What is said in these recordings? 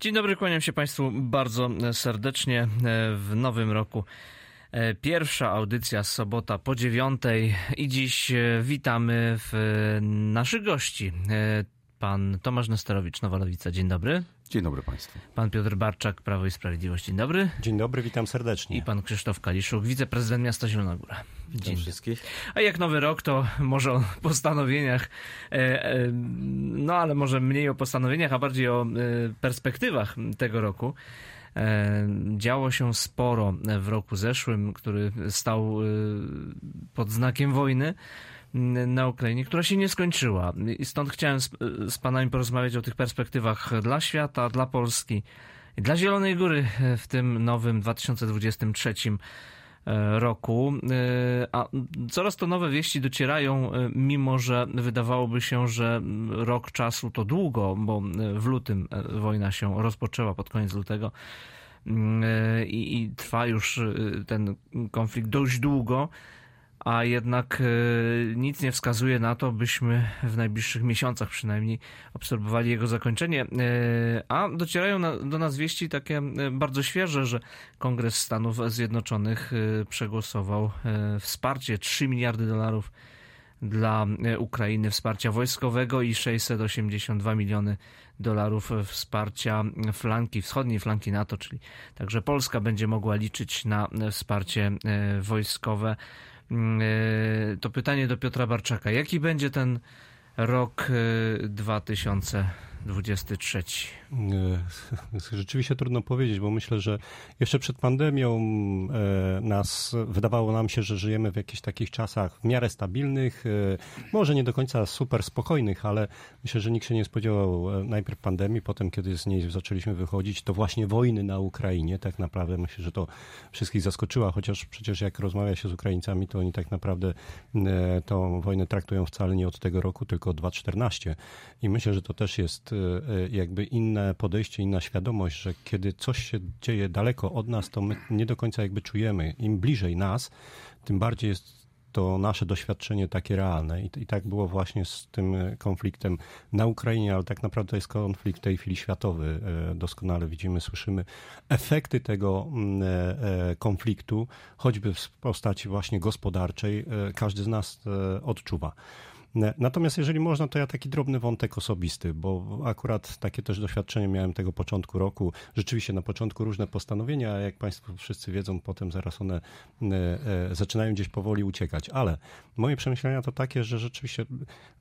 Dzień dobry, kłaniam się Państwu bardzo serdecznie e, w nowym roku. E, pierwsza audycja sobota po dziewiątej i dziś e, witamy w naszych gości. Pan Tomasz Nesterowicz, Nowa Lewica, dzień dobry. Dzień dobry Państwu. Pan Piotr Barczak, Prawo i Sprawiedliwość, dzień dobry. Dzień dobry, witam serdecznie. I pan Krzysztof Kaliszuk, wiceprezydent miasta Zielona Góra. Witam dzień. wszystkich. A jak nowy rok, to może o postanowieniach, no ale może mniej o postanowieniach, a bardziej o perspektywach tego roku. Działo się sporo w roku zeszłym, który stał pod znakiem wojny na Ukrainie, która się nie skończyła. I stąd chciałem z, z panami porozmawiać o tych perspektywach dla świata, dla Polski, dla Zielonej Góry w tym nowym 2023 e, roku. E, a coraz to nowe wieści docierają, e, mimo że wydawałoby się, że rok czasu to długo, bo w lutym wojna się rozpoczęła pod koniec lutego i, i trwa już ten konflikt dość długo a jednak e, nic nie wskazuje na to, byśmy w najbliższych miesiącach przynajmniej obserwowali jego zakończenie. E, a docierają do nas wieści takie e, bardzo świeże, że Kongres Stanów Zjednoczonych przegłosował wsparcie 3 miliardy dolarów dla Ukrainy wsparcia wojskowego i 682 miliony dolarów wsparcia flanki, wschodniej flanki NATO, czyli także Polska będzie mogła liczyć na wsparcie wojskowe. Mm, e, to pytanie do Piotra Barczaka. Jaki będzie ten rok e, 2000? 23? Rzeczywiście trudno powiedzieć, bo myślę, że jeszcze przed pandemią e, nas wydawało nam się, że żyjemy w jakichś takich czasach w miarę stabilnych, e, może nie do końca super spokojnych, ale myślę, że nikt się nie spodziewał e, najpierw pandemii, potem kiedy z niej zaczęliśmy wychodzić, to właśnie wojny na Ukrainie tak naprawdę myślę, że to wszystkich zaskoczyła, chociaż przecież jak rozmawia się z Ukraińcami, to oni tak naprawdę tą wojnę traktują wcale nie od tego roku, tylko od 2014 i myślę, że to też jest e, e, jakby inne podejście, inna świadomość, że kiedy coś się dzieje daleko od nas, to my nie do końca jakby czujemy. Im bliżej nas, tym bardziej jest to nasze doświadczenie takie realne. I, I, tak było właśnie z tym konfliktem na Ukrainie, ale tak naprawdę jest konflikt w tej chwili światowy. E, doskonale widzimy, słyszymy efekty tego mm, konfliktu, choćby w postaci właśnie gospodarczej, każdy z nas odczuwa. Natomiast jeżeli można, to ja taki drobny wątek osobisty, bo akurat takie też doświadczenie miałem tego początku roku. Rzeczywiście na początku różne postanowienia, a jak Państwo wszyscy wiedzą, potem zaraz one e, e, zaczynają gdzieś powoli uciekać. Ale moje przemyślenia to takie, że rzeczywiście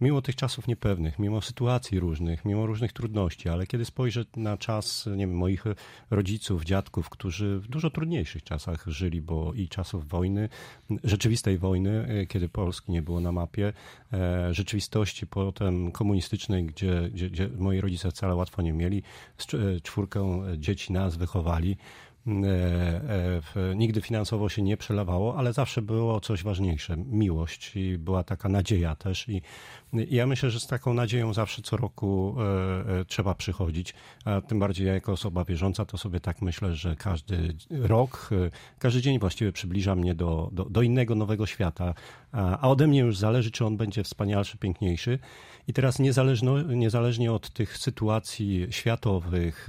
mimo tych czasów niepewnych, mimo sytuacji różnych, mimo różnych trudności, ale kiedy spojrzę na czas, nie wiem, moich rodziców, dziadków, którzy w dużo trudniejszych czasach żyli, bo i czasów wojny, rzeczywistej wojny, e, kiedy Polski nie było na mapie, rzeczywistości potem komunistycznej, gdzie, gdzie, gdzie moi rodzice wcale łatwo nie mieli. E, czwórkę dzieci nas wychowali. E, e, nigdy finansowo się nie przelewało, ale zawsze było coś ważniejsze miłość i była taka nadzieja też. I, ja myślę, że z taką nadzieją zawsze co roku trzeba przychodzić. A tym bardziej ja, jako osoba wierząca, to sobie tak myślę, że każdy rok, każdy dzień właściwie przybliża mnie do, do, do innego, nowego świata. A ode mnie już zależy, czy on będzie wspanialszy, piękniejszy. I teraz niezależno, niezależnie od tych sytuacji światowych,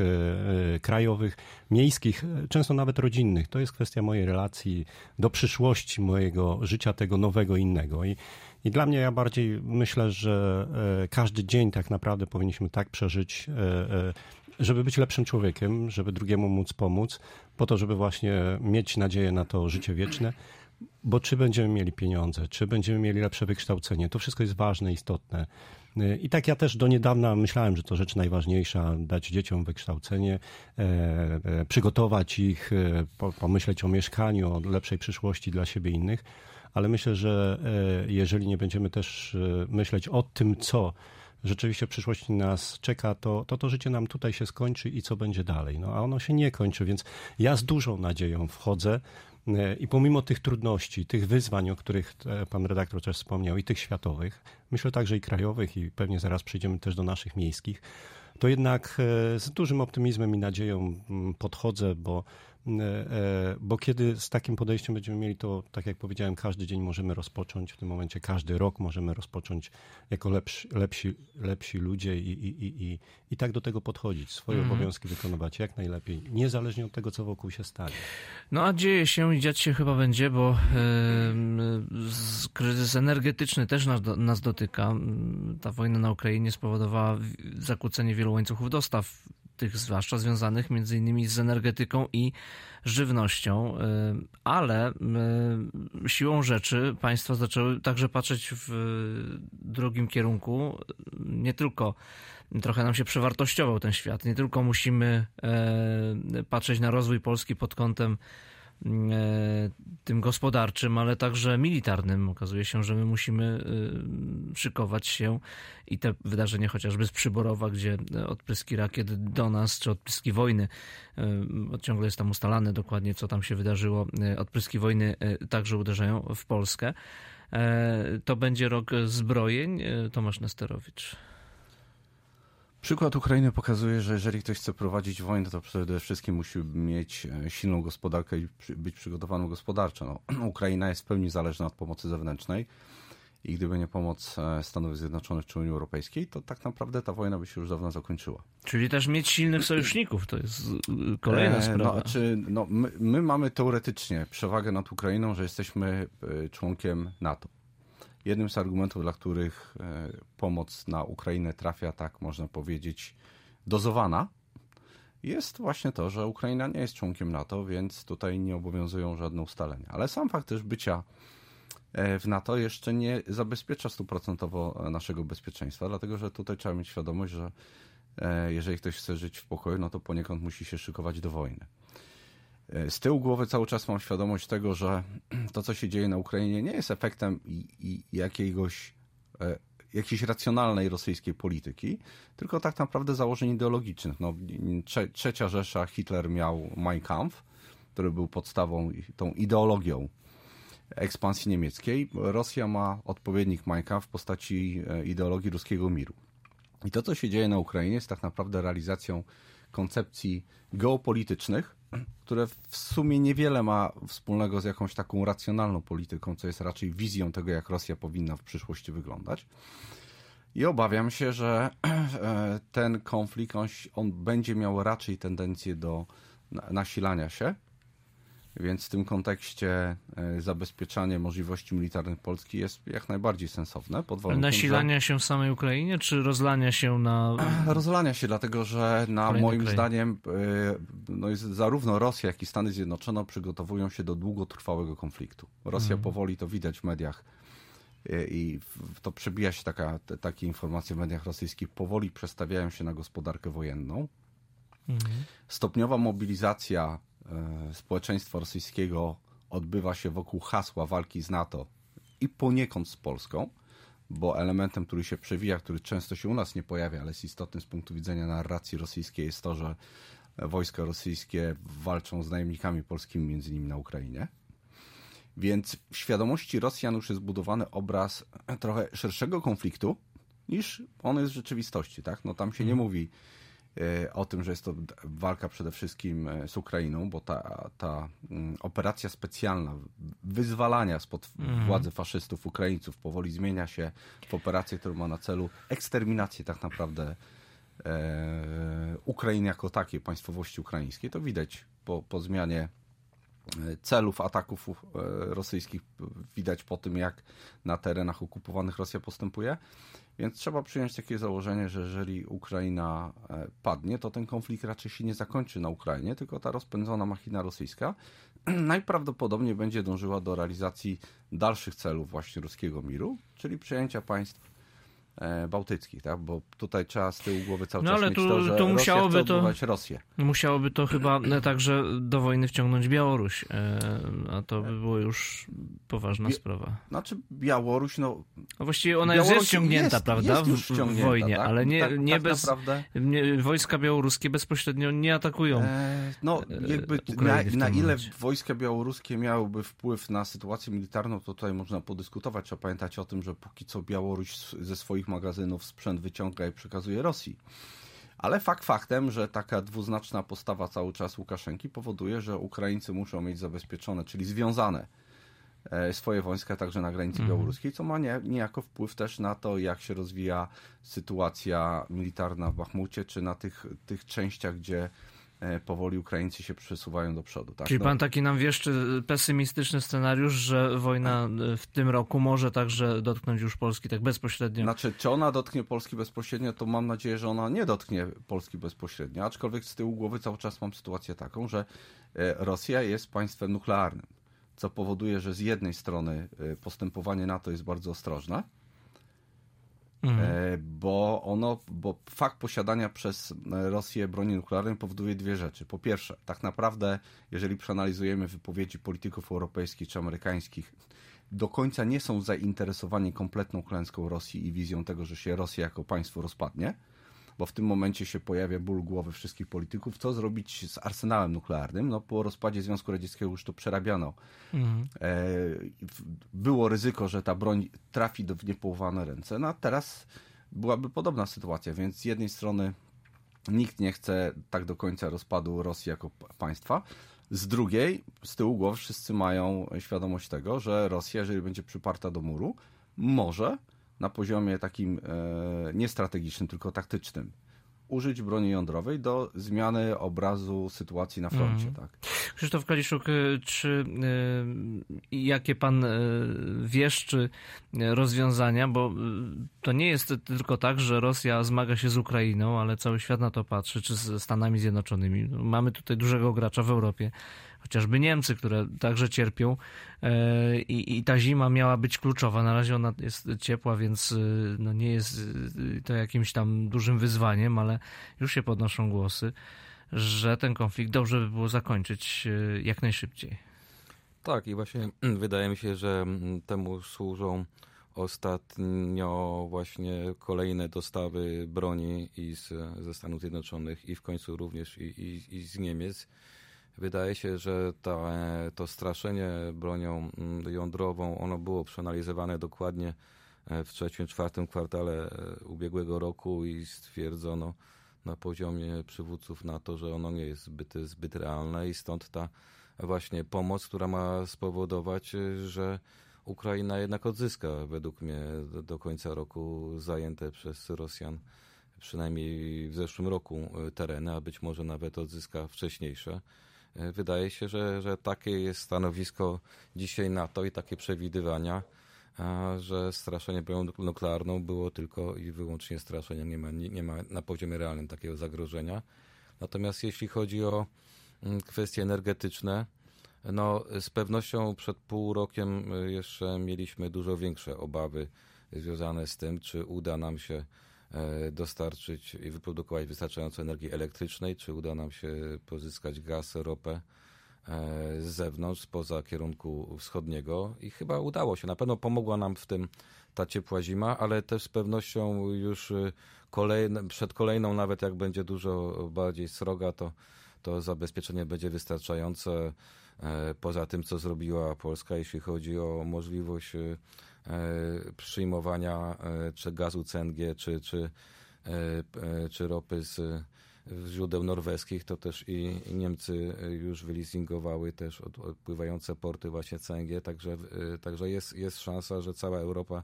krajowych, miejskich, często nawet rodzinnych. To jest kwestia mojej relacji do przyszłości, mojego życia, tego nowego, innego. I, i dla mnie ja bardziej myślę, że e, każdy dzień tak naprawdę powinniśmy tak przeżyć, e, e, żeby być lepszym człowiekiem, żeby drugiemu móc pomóc, po to, żeby właśnie mieć nadzieję na to życie wieczne. Bo czy będziemy mieli pieniądze, czy będziemy mieli lepsze wykształcenie, to wszystko jest ważne, istotne. I tak ja też do niedawna myślałem, że to rzecz najważniejsza, dać dzieciom wykształcenie, e, e, przygotować ich, e, pomyśleć o mieszkaniu, o lepszej przyszłości dla siebie i innych, ale myślę, że jeżeli nie będziemy też myśleć o tym, co rzeczywiście w przyszłości nas czeka, to, to to życie nam tutaj się skończy i co będzie dalej. No a ono się nie kończy, więc ja z dużą nadzieją wchodzę i pomimo tych trudności, tych wyzwań, o których e, pan redaktor też wspomniał, i tych światowych, myślę także i krajowych, i pewnie zaraz przejdziemy też do naszych miejskich, to jednak e, z dużym optymizmem i nadzieją mm, podchodzę, bo E, bo kiedy z takim podejściem będziemy mieli, to tak jak powiedziałem, każdy dzień możemy rozpocząć, w tym momencie każdy rok możemy rozpocząć jako lepsi, lepsi, lepsi ludzie i, i, i, i tak do tego podchodzić, swoje mm. obowiązki wykonywać jak najlepiej, niezależnie od tego, co wokół się stanie. No a dzieje się i dziać się chyba będzie, bo yy, kryzys energetyczny też nas, nas dotyka. Ta wojna na Ukrainie spowodowała zakłócenie wielu łańcuchów dostaw tych zwłaszcza związanych między innymi z energetyką i żywnością, y, ale y, siłą rzeczy państwa zaczęły także patrzeć w drugim kierunku. Nie tylko trochę nam się przewartościował ten świat, nie tylko musimy e, patrzeć na rozwój Polski pod kątem tym gospodarczym, ale także militarnym. Okazuje się, że my musimy e, szykować się i te wydarzenia chociażby z Przyborowa, gdzie odpryski rakiet do nas, czy odpryski wojny, e, ciągle jest tam ustalane dokładnie, co tam się wydarzyło, odpryski wojny także uderzają w Polskę. To będzie rok zbrojeń. Tomasz Nesterowicz. Przykład Ukrainy pokazuje, że jeżeli ktoś chce prowadzić wojnę, to przede wszystkim musi mieć e, silną gospodarkę i być przygotowaną gospodarczo. No, Ukraina jest w pełni zależna od pomocy zewnętrznej i gdyby nie pomoc e, Stanów Zjednoczonych czy Unii Europejskiej, to tak naprawdę ta wojna by się już dawno zakończyła. Czyli też mieć silnych sojuszników, to jest kolejna e, sprawa. No, znaczy, no, my, my mamy teoretycznie przewagę nad Ukrainą, że jesteśmy członkiem NATO. Jednym z argumentów, dla których e, pomoc na Ukrainę trafia, tak można powiedzieć, dozowana, jest właśnie to, że Ukraina nie jest członkiem NATO, więc tutaj nie obowiązują żadne ustalenia. Ale sam fakt też bycia e, w NATO jeszcze nie zabezpiecza stuprocentowo naszego bezpieczeństwa, dlatego że tutaj trzeba mieć świadomość, że e, jeżeli ktoś chce żyć w pokoju, no to poniekąd musi się szykować do wojny. E, z tyłu głowy cały czas mam świadomość tego, że to, co się dzieje na Ukrainie, nie jest efektem jakiegoś, e, jakiejś racjonalnej rosyjskiej polityki, tylko tak naprawdę założeń ideologicznych. No, trzecia Rzesza, Hitler miał Mein Kampf, który był podstawą, tą ideologią ekspansji niemieckiej. Rosja ma odpowiednik Mein Kampf w postaci e, ideologii ruskiego miru. I to, co się dzieje na Ukrainie, jest tak naprawdę realizacją koncepcji geopolitycznych, które w sumie niewiele ma wspólnego z jakąś taką racjonalną polityką, co jest raczej wizją tego, jak Rosja powinna w przyszłości wyglądać. I obawiam się, że e, ten konflikt, on, on będzie miał raczej tendencję do nasilania się więc w tym kontekście e, zabezpieczanie możliwości militarnych Polski jest jak najbardziej sensowne. Pod Nasilania że... się w samej Ukrainie, czy rozlania się na... Rozlania się, dlatego że na moim zdaniem e, no jest zarówno Rosja, jak i Stany Zjednoczone przygotowują się do długotrwałego konfliktu. Rosja mhm. powoli, to widać w mediach, e, i to przebija się taka, te, takie informacje w mediach rosyjskich, powoli przestawiają się na gospodarkę wojenną. Mhm. Stopniowa mobilizacja społeczeństwa rosyjskiego odbywa się wokół hasła walki z NATO i poniekąd z Polską, bo elementem, który się przewija, który często się u nas nie pojawia, ale jest istotny z punktu widzenia narracji rosyjskiej, jest to, że wojska rosyjskie walczą z najemnikami polskimi, między innymi na Ukrainie. Więc w świadomości Rosjan już jest budowany obraz trochę szerszego konfliktu, niż on jest w rzeczywistości. Tak? No tam się nie mhm. mówi E, o tym, że jest to walka przede wszystkim e, z Ukrainą, bo ta, ta mm, operacja specjalna wyzwalania spod mm. władzy faszystów Ukraińców powoli zmienia się w operację, która ma na celu eksterminację tak naprawdę e, Ukrainy jako takiej, państwowości ukraińskiej. To widać po, po zmianie e, celów ataków rosyjskich, widać po tym, jak na terenach okupowanych Rosja postępuje. Więc trzeba przyjąć takie założenie, że jeżeli Ukraina e, padnie, to ten konflikt raczej się nie zakończy na Ukrainie, tylko ta rozpędzona machina rosyjska najprawdopodobniej będzie dążyła do realizacji dalszych celów właśnie ruskiego miru, czyli przejęcia państw bałtyckich, tak? Bo tutaj trzeba z tyłu głowy cały no, czas ale mieć tu, to, że tu musiałoby to, Rosję. Musiałoby to chyba także do wojny wciągnąć Białoruś, e, a to by było już poważna sprawa. Znaczy Białoruś, no... no właściwie ona Białoruś jest ściągnięta, jest, prawda, jest w, wojnie, tak? ale nie, tak, nie tak bez... Naprawdę... Nie, wojska białoruskie bezpośrednio nie atakują e, No, jakby na, na ile wojska białoruskie miałyby wpływ na sytuację militarną, to tutaj można podyskutować. Trzeba pamiętać o tym, że póki co Białoruś ze swoich magazynów sprzęt wyciąga i przekazuje Rosji. Ale fakt faktem, że taka dwuznaczna postawa cały czas Łukaszenki powoduje, że Ukraińcy muszą mieć zabezpieczone, czyli związane e, swoje wojska także na granicy mhm. białoruskiej, co ma nie, niejako wpływ też na to, jak się rozwija sytuacja militarna w Bachmucie, czy na tych, tych częściach, gdzie powoli Ukraińcy się przesuwają do przodu. Tak? Czyli no. pan taki nam wieszczy pesymistyczny scenariusz, że wojna w tym roku może także dotknąć już Polski tak bezpośrednio? Znaczy, czy ona dotknie Polski bezpośrednio, to mam nadzieję, że ona nie dotknie Polski bezpośrednio, aczkolwiek z tyłu głowy cały czas mam sytuację taką, że e, Rosja jest państwem nuklearnym, co powoduje, że z jednej strony e, postępowanie NATO jest bardzo ostrożne, Mhm. E, bo ono, bo fakt posiadania przez Rosję broni nuklearnej powoduje dwie rzeczy. Po pierwsze, tak naprawdę, jeżeli przeanalizujemy wypowiedzi polityków europejskich czy amerykańskich, do końca nie są zainteresowani kompletną klęską Rosji i wizją tego, że się Rosja jako państwo rozpadnie bo w tym momencie się pojawia ból głowy wszystkich polityków, co zrobić z arsenałem nuklearnym. No, po rozpadzie Związku Radzieckiego już to przerabiano. Mhm. E, było ryzyko, że ta broń trafi do w niepołowane ręce, no a teraz byłaby podobna sytuacja, więc z jednej strony nikt nie chce tak do końca rozpadu Rosji jako państwa, z drugiej, z tyłu głowy wszyscy mają świadomość tego, że Rosja, jeżeli będzie przyparta do muru, może na poziomie takim e, nie strategicznym, tylko taktycznym użyć broni jądrowej do zmiany obrazu sytuacji na froncie. Mm. Tak. Krzysztof Kaliszuk, e, czy y, jakie pan y, wieszczy rozwiązania, bo y, to nie jest tylko tak, że Rosja zmaga się z Ukrainą, ale cały świat na to patrzy, czy z Stanami Zjednoczonymi. Mamy tutaj dużego gracza w Europie chociażby Niemcy, które także cierpią e, i, i ta zima miała być kluczowa. Na razie ona jest ciepła, więc e, no nie jest e, to jakimś tam dużym wyzwaniem, ale już się podnoszą głosy, że ten konflikt dobrze by było zakończyć jak najszybciej. Tak, i właśnie wydaje mi się, że temu służą ostatnio właśnie kolejne dostawy broni i z, ze Stanów Zjednoczonych i w końcu również i, i, i z Niemiec. Wydaje się, że to, to straszenie bronią mm, jądrową, ono było przeanalizowane dokładnie e, w trzecim, czwartym kwartale e, ubiegłego roku i stwierdzono na poziomie przywódców na to, że ono nie jest zbyt, zbyt realne i stąd ta właśnie pomoc, która ma spowodować, e, że Ukraina jednak odzyska według mnie do końca roku zajęte przez Rosjan przynajmniej w zeszłym roku tereny, a być może nawet odzyska wcześniejsze. Wydaje się, że, że takie jest stanowisko dzisiaj NATO i takie przewidywania, że straszenie bronią nuklearną było tylko i wyłącznie straszeniem, nie ma, nie, ma na poziomie realnym takiego zagrożenia. Natomiast jeśli chodzi o mm, kwestie energetyczne, no z pewnością przed pół rokiem e, jeszcze mieliśmy dużo większe obawy związane z tym, czy uda nam się dostarczyć i wyprodukować wystarczająco energii elektrycznej, czy uda nam się pozyskać gaz, ropę e, z zewnątrz, spoza kierunku wschodniego i chyba udało się. Na pewno pomogła nam w tym ta ciepła zima, ale też z pewnością już e, kolejne, przed kolejną, nawet jak będzie dużo bardziej sroga, to, to zabezpieczenie będzie wystarczające. Poza tym, co zrobiła Polska, jeśli chodzi o możliwość E, przyjmowania e, czy gazu CNG, czy, czy, e, czy ropy z źródeł norweskich, to też i Niemcy już wyleasingowały też odpływające porty właśnie CNG, także, także jest, jest szansa, że cała Europa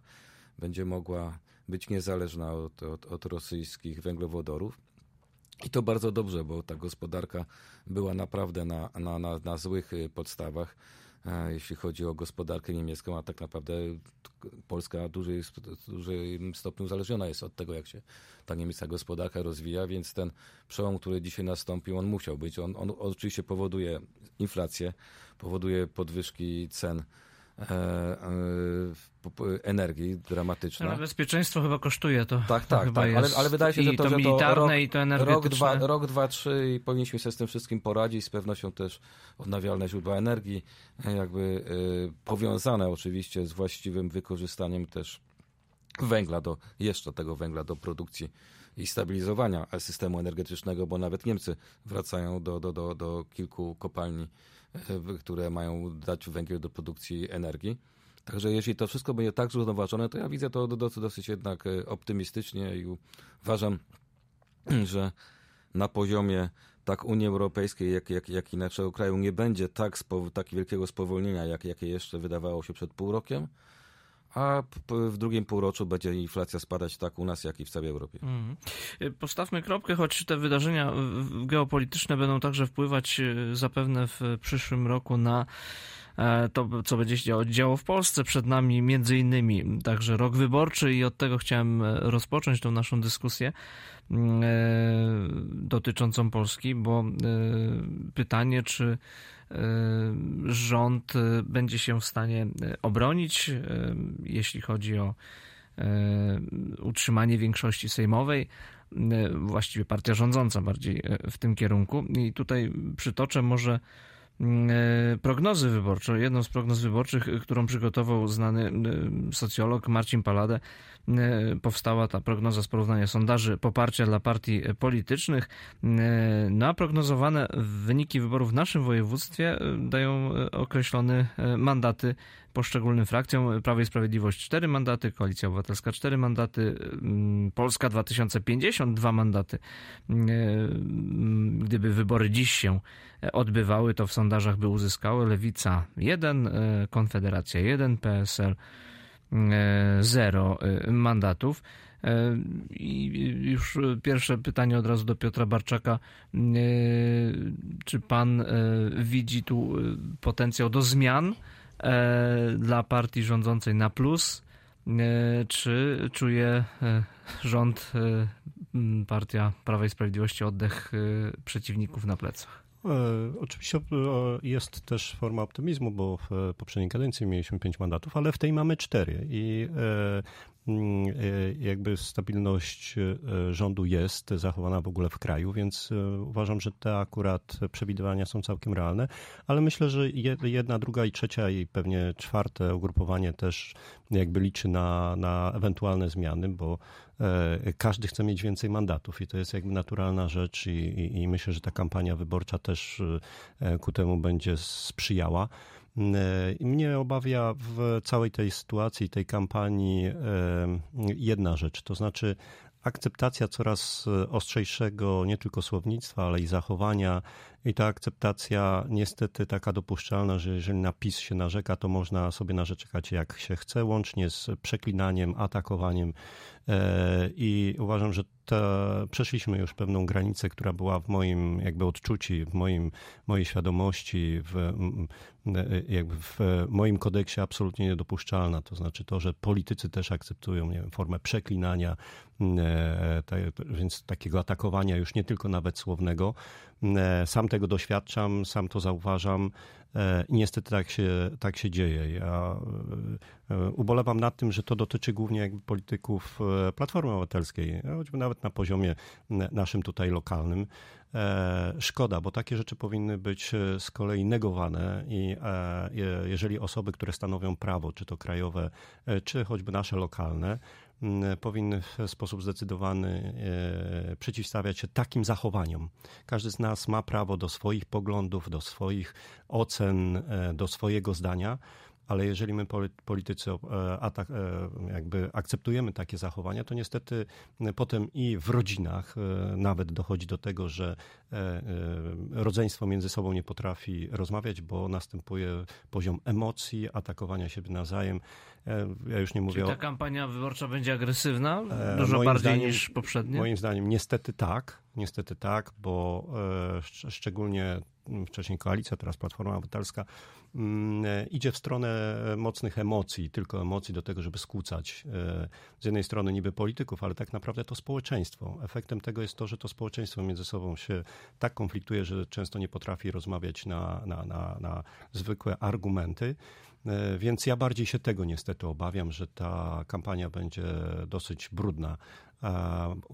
będzie mogła być niezależna od, od, od rosyjskich węglowodorów. I to bardzo dobrze, bo ta gospodarka była naprawdę na, na, na, na złych podstawach jeśli chodzi o gospodarkę niemiecką, a tak naprawdę Polska w dużej, dużym stopniu uzależniona jest od tego, jak się ta niemiecka gospodarka rozwija, więc ten przełom, który dzisiaj nastąpił, on musiał być. On, on oczywiście powoduje inflację, powoduje podwyżki cen energii dramatyczna. Ale bezpieczeństwo chyba kosztuje to. Tak, tak, tak. Ale, ale, wydaje się, że to, to że to rok, i to energetyczne. Rok dwa, rok, dwa, trzy i powinniśmy sobie z tym wszystkim poradzić. Z pewnością też odnawialne źródła energii, e, jakby powiązane oczywiście z właściwym wykorzystaniem też węgla do, jeszcze tego węgla do produkcji i stabilizowania systemu energetycznego, bo nawet Niemcy wracają do, do, do, do kilku kopalni które mają dać węgiel do produkcji energii. Także jeśli to wszystko będzie tak zrównoważone, to ja widzę to dosyć jednak e, optymistycznie i uważam, że na poziomie tak Unii Europejskiej, jak, jak, jak i naszego kraju nie będzie tak, tak wielkiego spowolnienia, jak, jakie jeszcze wydawało się przed pół rokiem, a w drugim półroczu będzie inflacja spadać tak u nas, jak i w całej Europie. Mhm. Postawmy kropkę, choć te wydarzenia geopolityczne będą także wpływać e, zapewne w przyszłym roku na to, co będzie się działo w Polsce. Przed nami między innymi także rok wyborczy i od tego chciałem e, rozpocząć tą naszą dyskusję dotyczącą Polski, bo pytanie, czy rząd będzie się w stanie obronić, jeśli chodzi o utrzymanie większości sejmowej, właściwie partia rządząca bardziej w tym kierunku. I tutaj przytoczę może prognozy wyborcze. Jedną z prognoz wyborczych, którą przygotował znany socjolog Marcin Paladę, E, powstała ta prognoza z porównania sondaży poparcia dla partii politycznych. E, no a prognozowane wyniki wyborów w naszym województwie e, dają określone mandaty poszczególnym frakcjom. Prawo i Sprawiedliwość 4 mandaty, Koalicja Obywatelska 4 mandaty, Polska 2050 2 mandaty. Gdyby wybory dziś się odbywały, to w sondażach by uzyskały Lewica 1, Konfederacja 1, PSL E, zero e, mandatów. E, I już pierwsze pytanie od razu do Piotra Barczaka. Czy pan widzi tu potencjał do zmian dla partii rządzącej na plus? Czy czuje rząd, partia Prawa i Sprawiedliwości oddech przeciwników na plecach? E, oczywiście jest też forma optymizmu, bo w poprzedniej kadencji mieliśmy pięć mandatów, ale w tej mamy cztery. I e, e, jakby stabilność rządu jest zachowana w ogóle w kraju, więc uważam, że te akurat przewidywania są całkiem realne, ale myślę, że jedna, druga i trzecia i pewnie czwarte ugrupowanie też jakby liczy na, na ewentualne zmiany, bo E, każdy chce mieć więcej mandatów i to jest jakby naturalna rzecz i, i, i myślę, że ta kampania wyborcza też e, ku temu będzie sprzyjała. E, mnie obawia w całej tej sytuacji, tej kampanii jedna rzecz, to znaczy akceptacja coraz ostrzejszego nie tylko słownictwa, ale i zachowania i ta akceptacja niestety taka dopuszczalna, że jeżeli na PiS się narzeka, to można sobie narzekać jak się chce, łącznie z przeklinaniem, atakowaniem E, I uważam, że to przeszliśmy już pewną granicę, która była w moim jakby odczuciu, w moim, mojej świadomości, w, e, jakby w moim kodeksie absolutnie niedopuszczalna. To znaczy to, że politycy też akceptują nie wiem, formę przeklinania, e, więc takiego atakowania już nie tylko nawet słownego. Sam tego doświadczam, sam to zauważam. E, I niestety tak się, tak się dzieje. Ja e, e, ubolewam nad tym, że to dotyczy głównie jakby polityków Platformy Obywatelskiej, choćby nawet na poziomie naszym tutaj lokalnym. Szkoda, bo takie rzeczy powinny być z kolei negowane i jeżeli osoby, które stanowią prawo, czy to krajowe, czy choćby nasze lokalne, powinny w sposób zdecydowany e, przeciwstawiać się takim zachowaniom. Każdy z nas ma prawo do swoich poglądów, do swoich ocen, e, do swojego zdania ale jeżeli my politycy e, jakby akceptujemy takie zachowania, to niestety potem i w rodzinach nawet dochodzi do tego, że rodzeństwo między sobą nie potrafi rozmawiać, bo następuje poziom emocji, atakowania siebie nawzajem. Ja już nie mówię Czy ta o... kampania wyborcza będzie agresywna? Dużo bardziej zdaniem, niż poprzednie? Moim zdaniem niestety tak, niestety tak, bo szczególnie wcześniej koalicja, teraz Platforma Obywatelska, mm, idzie w stronę mocnych emocji, tylko emocji do tego, żeby skłócać e, z jednej strony niby polityków, ale tak naprawdę to społeczeństwo. Efektem tego jest to, że to społeczeństwo między sobą się tak konfliktuje, że często nie potrafi rozmawiać na, na, na, na zwykłe argumenty. E, więc ja bardziej się tego niestety obawiam, że ta kampania będzie dosyć brudna.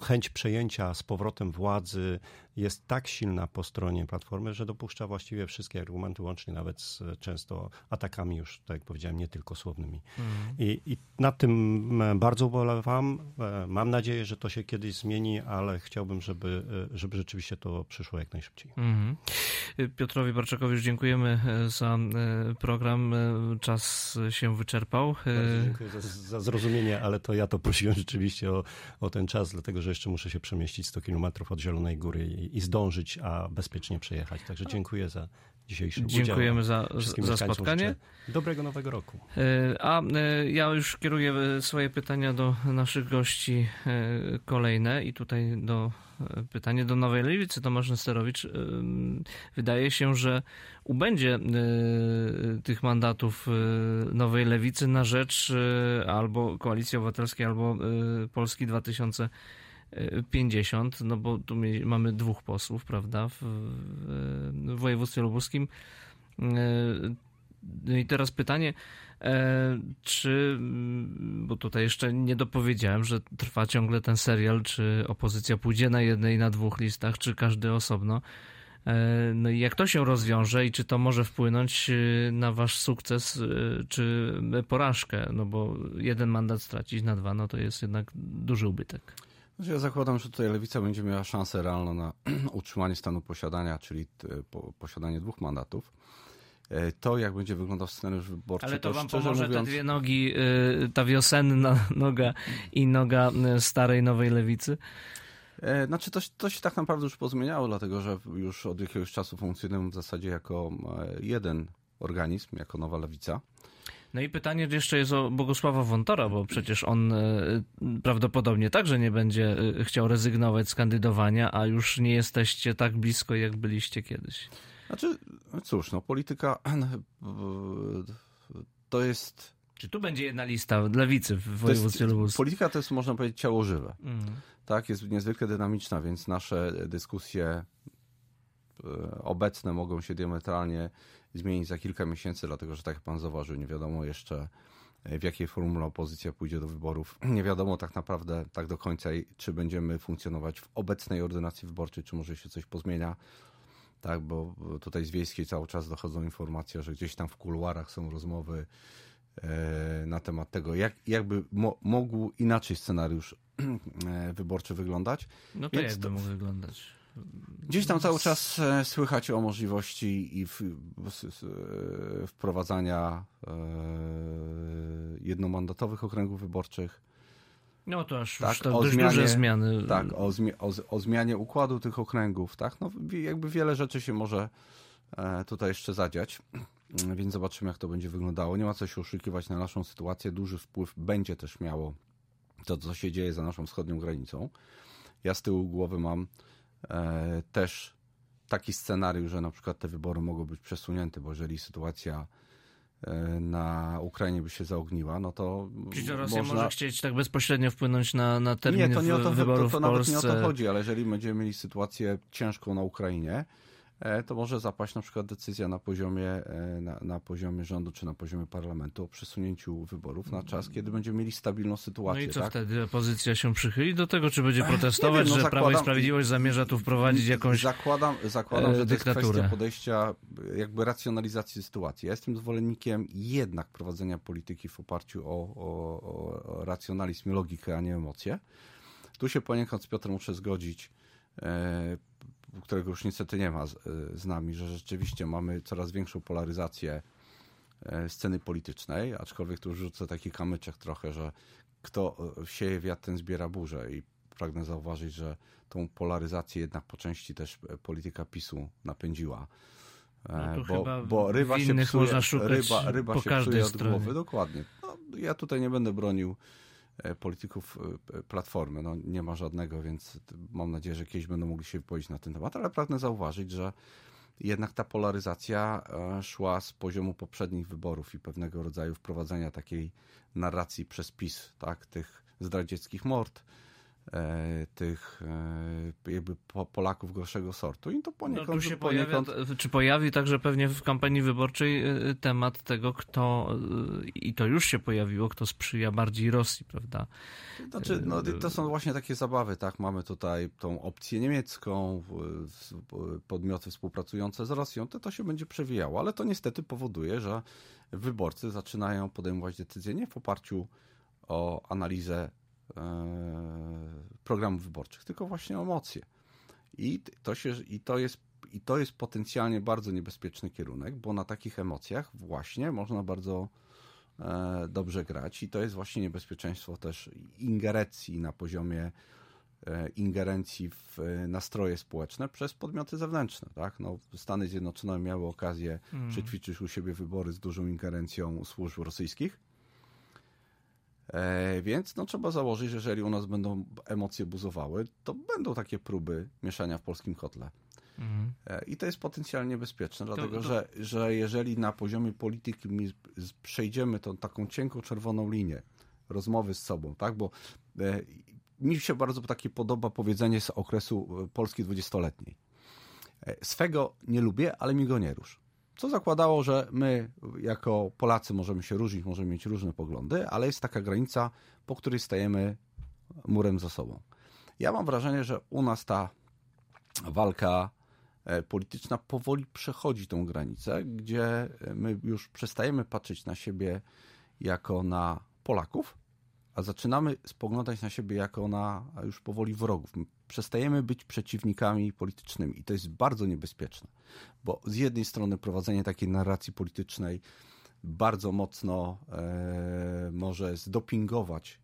Chęć przejęcia z powrotem władzy jest tak silna po stronie Platformy, że dopuszcza właściwie wszystkie argumenty, łącznie nawet z często atakami już, tak jak powiedziałem, nie tylko słownymi. Mhm. I, I nad tym bardzo ubolewam. Mam nadzieję, że to się kiedyś zmieni, ale chciałbym, żeby, żeby rzeczywiście to przyszło jak najszybciej. Mhm. Piotrowi Barczakowi już dziękujemy za program. Czas się wyczerpał. Bardzo dziękuję za, za zrozumienie, ale to ja to prosiłem rzeczywiście o, o ten czas, dlatego że jeszcze muszę się przemieścić 100 kilometrów od Zielonej Góry i, i, zdążyć, a bezpiecznie przejechać. Także dziękuję za dzisiejszy Dziękujemy za, za spotkanie. Dobrego nowego roku. E, a e, ja już kieruję e, swoje pytania do naszych gości kolejne i tutaj do pytanie do Nowej Lewicy. Tomasz Nesterowicz. Wydaje się, że ubędzie tych mandatów Nowej Lewicy na rzecz albo Koalicji Obywatelskiej, albo Polski 2000 50, no bo tu mamy dwóch posłów, prawda, w, w województwie lubuskim. No i teraz pytanie, e, czy, bo tutaj jeszcze nie dopowiedziałem, że trwa ciągle ten serial, czy opozycja pójdzie na jednej, na dwóch listach, czy każdy osobno. E, no i jak to się rozwiąże i czy to może wpłynąć na wasz sukces, czy porażkę, no bo jeden mandat stracić na dwa, no to jest jednak duży ubytek. Ja zakładam, że tutaj lewica będzie miała szansę realną na utrzymanie stanu posiadania, czyli posiadanie dwóch mandatów. E, to, jak będzie wyglądał scenariusz wyborczy, Ale to, to wam pomoże mówiąc... te dwie nogi, y, ta wiosenna noga i noga starej, nowej lewicy? E, znaczy to, to się tak naprawdę już pozmieniało, dlatego że już od jakiegoś czasu funkcjonujemy w zasadzie jako e, jeden organizm, jako nowa lewica. No i pytanie jeszcze jest o Bogusława Wontora, bo przecież on e, prawdopodobnie także nie będzie e, chciał rezygnować z kandydowania, a już nie jesteście tak blisko, jak byliście kiedyś. Znaczy, cóż, no polityka to jest... Czy tu będzie jedna lista lewicy w województwie lubuskim? Polityka to jest, można powiedzieć, ciało żywe. Mhm. Tak, jest niezwykle dynamiczna, więc nasze dyskusje e, obecne mogą się diametralnie zmienić za kilka miesięcy, dlatego że tak jak pan zauważył, nie wiadomo jeszcze e, w jakiej formule opozycja pójdzie do wyborów. Nie wiadomo tak naprawdę tak do końca, czy będziemy funkcjonować w obecnej ordynacji wyborczej, czy może się coś pozmienia. Tak, bo tutaj z wiejskiej cały czas dochodzą informacje, że gdzieś tam w kuluarach są rozmowy e, na temat tego, jak, jakby mo, mógł inaczej scenariusz e, wyborczy wyglądać. No to Więc jakby mógł wyglądać? Gdzieś tam cały czas e, słychać o możliwości i wprowadzania e, jednomandatowych okręgów wyborczych. No to aż tak, o zmianie, duże zmiany. Tak, o, zmi o, o, zmianie układu tych okręgów, tak, no jakby wiele rzeczy się może e, tutaj jeszcze zadziać, więc zobaczymy jak to będzie wyglądało. Nie ma co się oszukiwać na naszą sytuację, duży wpływ będzie też miało to, co się dzieje za naszą wschodnią granicą. Ja z tyłu głowy mam E, też taki scenariusz, że na przykład te wybory mogą być przesunięte, bo jeżeli sytuacja e, na Ukrainie by się zaogniła, no to Czyli to Rosja można... może chcieć tak bezpośrednio wpłynąć na, na termin nie, to nie o to, wyborów to, to, to nawet nie o to chodzi, ale jeżeli będziemy mieli sytuację ciężką na Ukrainie, E, to może zapaść na przykład decyzja na poziomie, e, na, na, poziomie rządu czy na poziomie parlamentu o przesunięciu wyborów na czas, kiedy będziemy mieli stabilną sytuację. No i co tak? wtedy? Opozycja się przychyli do tego, czy będzie protestować, wiem, no że zakładam, Prawo i Sprawiedliwość zamierza tu wprowadzić jakąś Zakładam, zakładam że to jest kwestia podejścia, jakby racjonalizacji sytuacji. Ja jestem zwolennikiem jednak prowadzenia polityki w oparciu o, o, o racjonalizm logikę, a nie emocje. Tu się poniekąd z Piotrem muszę zgodzić e, którego już niestety nie ma z, z nami, że rzeczywiście mamy coraz większą polaryzację e, sceny politycznej, aczkolwiek tu rzucę taki kamyczek trochę, że kto e, sieje wiatr, ten zbiera burzę i pragnę zauważyć, że tą polaryzację jednak po części też e, polityka PiSu napędziła. No bo, bo ryba się psuje, ryba, ryba się psuje od głowy, dokładnie. No, ja tutaj nie będę bronił polityków e, Platformy. No, nie ma żadnego, więc mam nadzieję, że kiedyś będą mogli się wypowiedzieć na ten temat, ale pragnę zauważyć, że jednak ta polaryzacja e, szła z poziomu poprzednich wyborów i pewnego rodzaju wprowadzenia takiej narracji przez PiS, tak, tych zdradzieckich mord, e, tych e, jakby Polaków gorszego sortu i to poniekąd... No, się poniekąd... Pojawia, czy pojawi także pewnie w kampanii wyborczej temat tego, kto i to już się pojawiło, kto sprzyja bardziej Rosji, prawda? Znaczy, no, to są właśnie takie zabawy, tak? Mamy tutaj tą opcję niemiecką, podmioty współpracujące z Rosją, to to się będzie przewijało, ale to niestety powoduje, że wyborcy zaczynają podejmować decyzje nie w oparciu o analizę e, programów wyborczych, tylko właśnie o emocje. I to, się, i, to jest, I to jest potencjalnie bardzo niebezpieczny kierunek, bo na takich emocjach właśnie można bardzo e, dobrze grać i to jest właśnie niebezpieczeństwo też ingerencji na poziomie e, ingerencji w nastroje społeczne przez podmioty zewnętrzne. Tak? No, Stany Zjednoczone miały okazję mm. przećwiczyć u siebie wybory z dużą ingerencją służb rosyjskich E, więc no, trzeba założyć, że jeżeli u nas będą emocje buzowały, to będą takie próby mieszania w polskim kotle. Mhm. E, I to jest potencjalnie bezpieczne, dlatego to, to... Że, że jeżeli na poziomie polityki przejdziemy tą taką cienką czerwoną linię rozmowy z sobą, tak, bo e, mi się bardzo takie podoba powiedzenie z okresu Polski dwudziestoletniej. Swego nie lubię, ale mi go nie rusz co zakładało, że my jako Polacy możemy się różnić, możemy mieć różne poglądy, ale jest taka granica, po której stajemy murem za sobą. Ja mam wrażenie, że u nas ta walka e, polityczna powoli przechodzi tą granicę, gdzie my już przestajemy patrzeć na siebie jako na Polaków, a zaczynamy spoglądać na siebie jako na już powoli wrogów. Przestajemy być przeciwnikami politycznymi i to jest bardzo niebezpieczne, bo z jednej strony prowadzenie takiej narracji politycznej bardzo mocno e, może zdopingować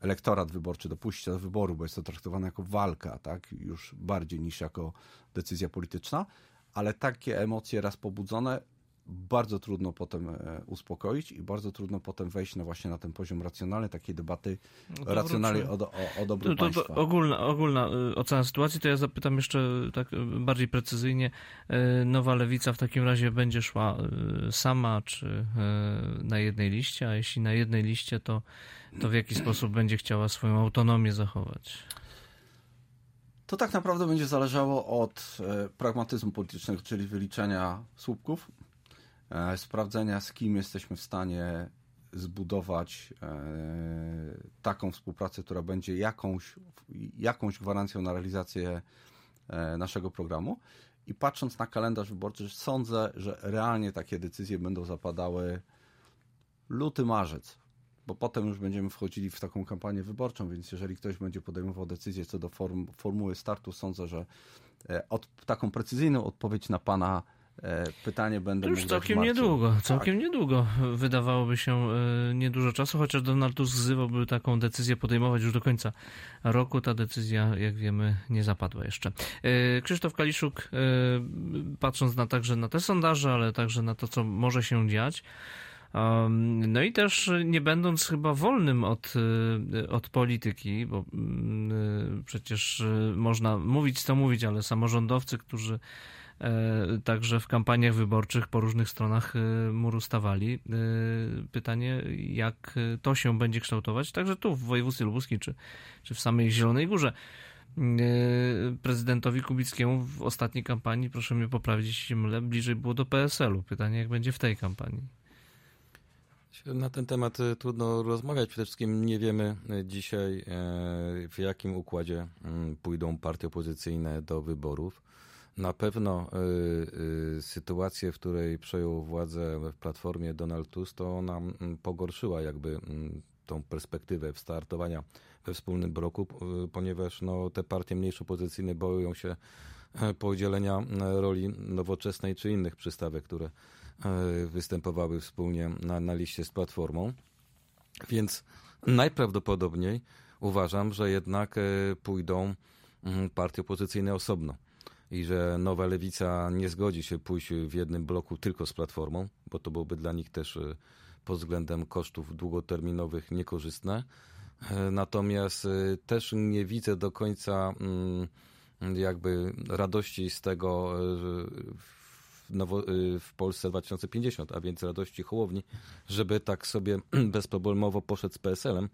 elektorat wyborczy, dopuścić do wyboru, bo jest to traktowane jako walka, tak, już bardziej niż jako decyzja polityczna, ale takie emocje raz pobudzone bardzo trudno potem e, uspokoić i bardzo trudno potem wejść na właśnie na ten poziom racjonalny, takiej debaty no racjonalnej o, o, o dobru to, to, to ogólna, ogólna y, ocena sytuacji, to ja zapytam jeszcze tak y, bardziej precyzyjnie. Nowa lewica w takim razie będzie szła sama, czy na jednej liście, a jeśli na jednej liście, to, to w jaki sposób będzie chciała swoją autonomię zachować? To tak naprawdę będzie zależało od pragmatyzmu politycznego, czyli wyliczenia słupków E, sprawdzenia, z kim jesteśmy w stanie zbudować e, taką współpracę, która będzie jakąś, jakąś gwarancją na realizację e, naszego programu. I patrząc na kalendarz wyborczy, sądzę, że realnie takie decyzje będą zapadały luty, marzec, bo potem już będziemy wchodzili w taką kampanię wyborczą, więc jeżeli ktoś będzie podejmował decyzję co do form, formuły startu, sądzę, że od, taką precyzyjną odpowiedź na Pana E, pytanie będę Już całkiem niedługo, całkiem tak. niedługo. Wydawałoby się e, niedużo czasu, chociaż Donald Tusk wzywałby taką decyzję podejmować już do końca roku. Ta decyzja, jak wiemy, nie zapadła jeszcze. E, Krzysztof Kaliszuk, patrząc na także na te sondaże, ale także na to, co może się dziać, no i też nie będąc chyba wolnym od, od polityki, bo mm, przecież można mówić co mówić, ale samorządowcy, którzy E, także w kampaniach wyborczych po różnych stronach e, muru stawali. E, pytanie, jak to się będzie kształtować, także tu w województwie lubuskim, czy, czy w samej Zielonej Górze. Prezydentowi Kubickiemu w ostatniej kampanii, proszę mnie poprawić, jeśli mylę, bliżej było do PSL-u. Pytanie, jak będzie w tej kampanii. Na ten temat trudno rozmawiać. Przede wszystkim nie wiemy dzisiaj, w jakim układzie mm, pójdą partie opozycyjne do wyborów. Na pewno y, y, sytuację, w której przejął władzę w Platformie Donald Tusk, to ona mm, pogorszyła jakby mm, tą perspektywę startowania we wspólnym bloku, y, ponieważ no, te partie mniejsze opozycyjne boją się e, podzielenia e, roli nowoczesnej czy innych przystawek, które e, występowały wspólnie na, na liście z Platformą. Więc najprawdopodobniej uważam, że jednak pójdą mm, partie opozycyjne osobno i że nowa lewica nie zgodzi się pójść w jednym bloku tylko z platformą, bo to byłoby dla nich też e, pod względem kosztów długoterminowych niekorzystne. E, natomiast e, też nie widzę do końca mm, jakby radości z tego w, Polsce 2050, a więc radości Hołowni, żeby tak sobie bezproblemowo poszedł z PSL-em,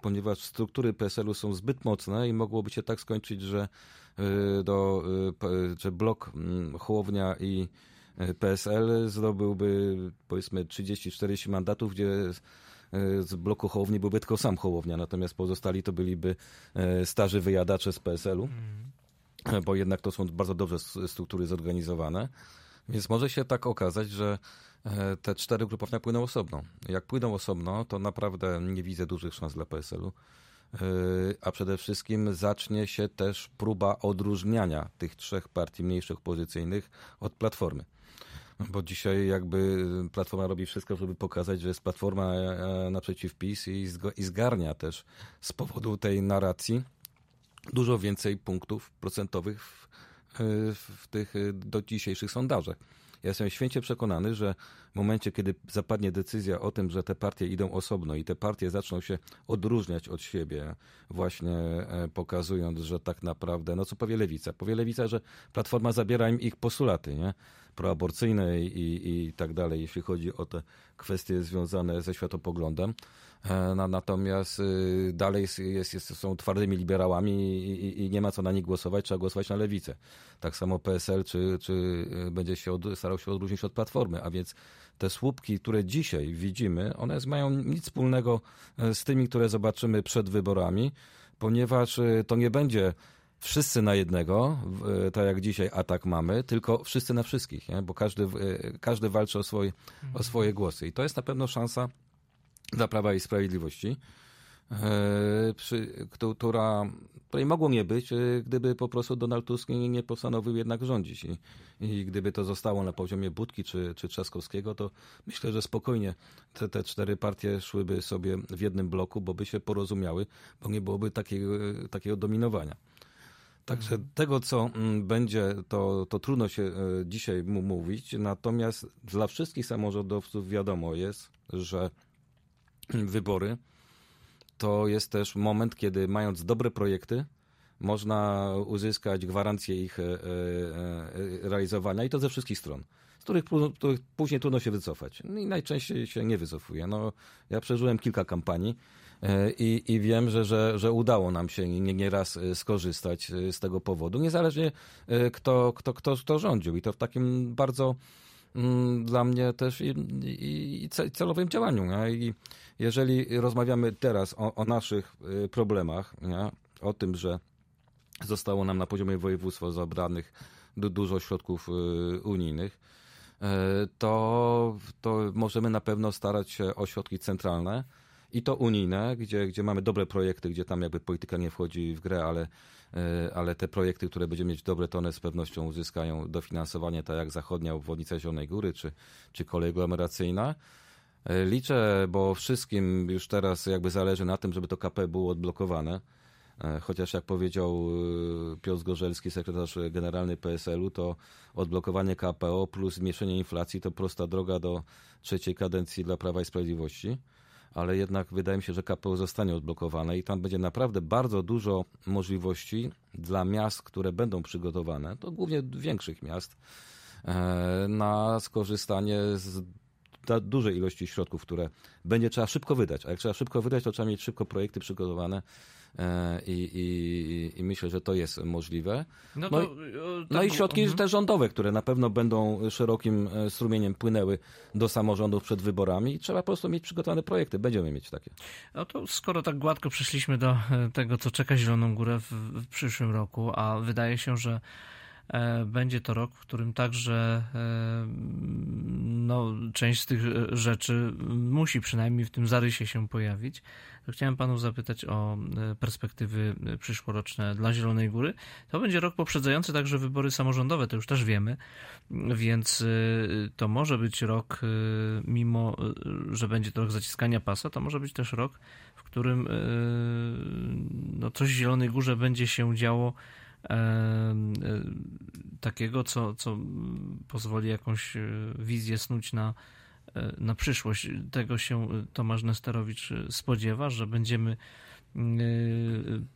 ponieważ struktury PSL-u są zbyt mocne i mogłoby się tak skończyć, że, do, że blok mm, Hołownia i PSL zdobyłby powiedzmy 30-40 mandatów, gdzie z bloku Hołowni byłby tylko sam Hołownia, natomiast pozostali to byliby starzy wyjadacze z PSL-u. Mm bo jednak to są bardzo dobrze struktury zorganizowane. Więc może się tak okazać, że e, te cztery grupowania płyną osobno. Jak płyną osobno, to naprawdę nie widzę dużych szans dla PSL-u. E, a przede wszystkim zacznie się też próba odróżniania tych trzech partii mniejszych opozycyjnych od Platformy. Bo dzisiaj jakby Platforma robi wszystko, żeby pokazać, że jest Platforma e, naprzeciw PiS i zgarnia też z powodu tej narracji dużo więcej punktów procentowych w, w tych do dzisiejszych sondażach. Ja jestem święcie przekonany, że w momencie, kiedy zapadnie decyzja o tym, że te partie idą osobno i te partie zaczną się odróżniać od siebie, właśnie e, pokazując, że tak naprawdę, no co powie Lewica? Powie Lewica, że Platforma zabiera im ich postulaty, nie? Proaborcyjne i, i, tak dalej, jeśli chodzi o te kwestie związane ze światopoglądem. E, natomiast y, dalej jest, jest, są twardymi liberałami i, i, nie ma co na nich głosować, trzeba głosować na lewicę. Tak samo PSL, czy, czy y, będzie się od, starał się odróżnić od Platformy, a więc te słupki, które dzisiaj widzimy, one mają nic wspólnego e, z tymi, które zobaczymy przed wyborami, ponieważ y, to nie będzie wszyscy na jednego, tak jak dzisiaj atak mamy, tylko wszyscy na wszystkich, nie? bo każdy, każdy walczy o swoje, o swoje głosy. I to jest na pewno szansa dla Prawa i Sprawiedliwości, e, przy, która, której mogło nie być, e, gdyby po prostu Donald Tusk nie, nie postanowił jednak rządzić. I, I, gdyby to zostało na poziomie Budki czy, czy Trzaskowskiego, to myślę, że spokojnie te, te cztery partie szłyby sobie w jednym bloku, bo by się porozumiały, bo nie byłoby takiego, takiego dominowania. Także mhm. tego, co mm, będzie, to, to trudno się e, dzisiaj mu mówić. Natomiast dla wszystkich samorządowców wiadomo jest, że wybory, to jest też moment, kiedy mając dobre projekty, można uzyskać gwarancję ich e, e, realizowania i to ze wszystkich stron, których, których później trudno się wycofać. No I najczęściej się nie wycofuje. No, ja przeżyłem kilka kampanii i, i wiem, że, że, że udało nam się nieraz nie skorzystać z tego powodu, niezależnie kto, kto, kto, kto rządził. I to w takim bardzo Mm, dla mnie też i, i, i celowym działaniu. Nie? I jeżeli rozmawiamy teraz o, o naszych problemach, nie? o tym, że zostało nam na poziomie województwa zabranych dużo środków unijnych, to, to możemy na pewno starać się o środki centralne, i to unijne, gdzie, gdzie mamy dobre projekty, gdzie tam jakby polityka nie wchodzi w grę, ale, e, ale te projekty, które będziemy mieć dobre, to one z pewnością uzyskają dofinansowanie, tak jak zachodnia obwodnica Zielonej Góry, czy, czy kolej aglomeracyjna. E, liczę, bo wszystkim już teraz jakby zależy na tym, żeby to KP było odblokowane. E, chociaż jak powiedział Piotr Zgorzelski, sekretarz generalny PSL-u, to odblokowanie KPO plus zmniejszenie inflacji to prosta droga do trzeciej kadencji dla Prawa i Sprawiedliwości ale jednak wydaje mi się, że KPO zostanie odblokowane i tam będzie naprawdę bardzo dużo możliwości dla miast, które będą przygotowane, to głównie większych miast, e, na skorzystanie z dużej ilości środków, które będzie trzeba szybko wydać. A jak trzeba szybko wydać, to trzeba mieć szybko projekty przygotowane E, I, i, i myślę, że to jest możliwe. No, no, to, no, no i środki mhm. te rządowe, które na pewno będą szerokim e, strumieniem płynęły do samorządów przed wyborami i trzeba po prostu mieć przygotowane projekty. Będziemy mieć takie. No to skoro tak gładko przeszliśmy do e, tego, co czeka Zieloną Górę w, w przyszłym roku, a wydaje się, że będzie to rok, w którym także no, część z tych rzeczy musi przynajmniej w tym zarysie się pojawić chciałem panów zapytać o e, perspektywy e, przyszłoroczne dla Zielonej Góry. To będzie rok poprzedzający także wybory samorządowe, to już też wiemy, więc e, to może być rok, mimo że będzie to rok zaciskania pasa, to może być też rok, w którym no, coś w Zielonej Górze będzie się działo takiego, co, co pozwoli jakąś wizję snuć na na przyszłość. Tego się Tomasz Nesterowicz spodziewa, że będziemy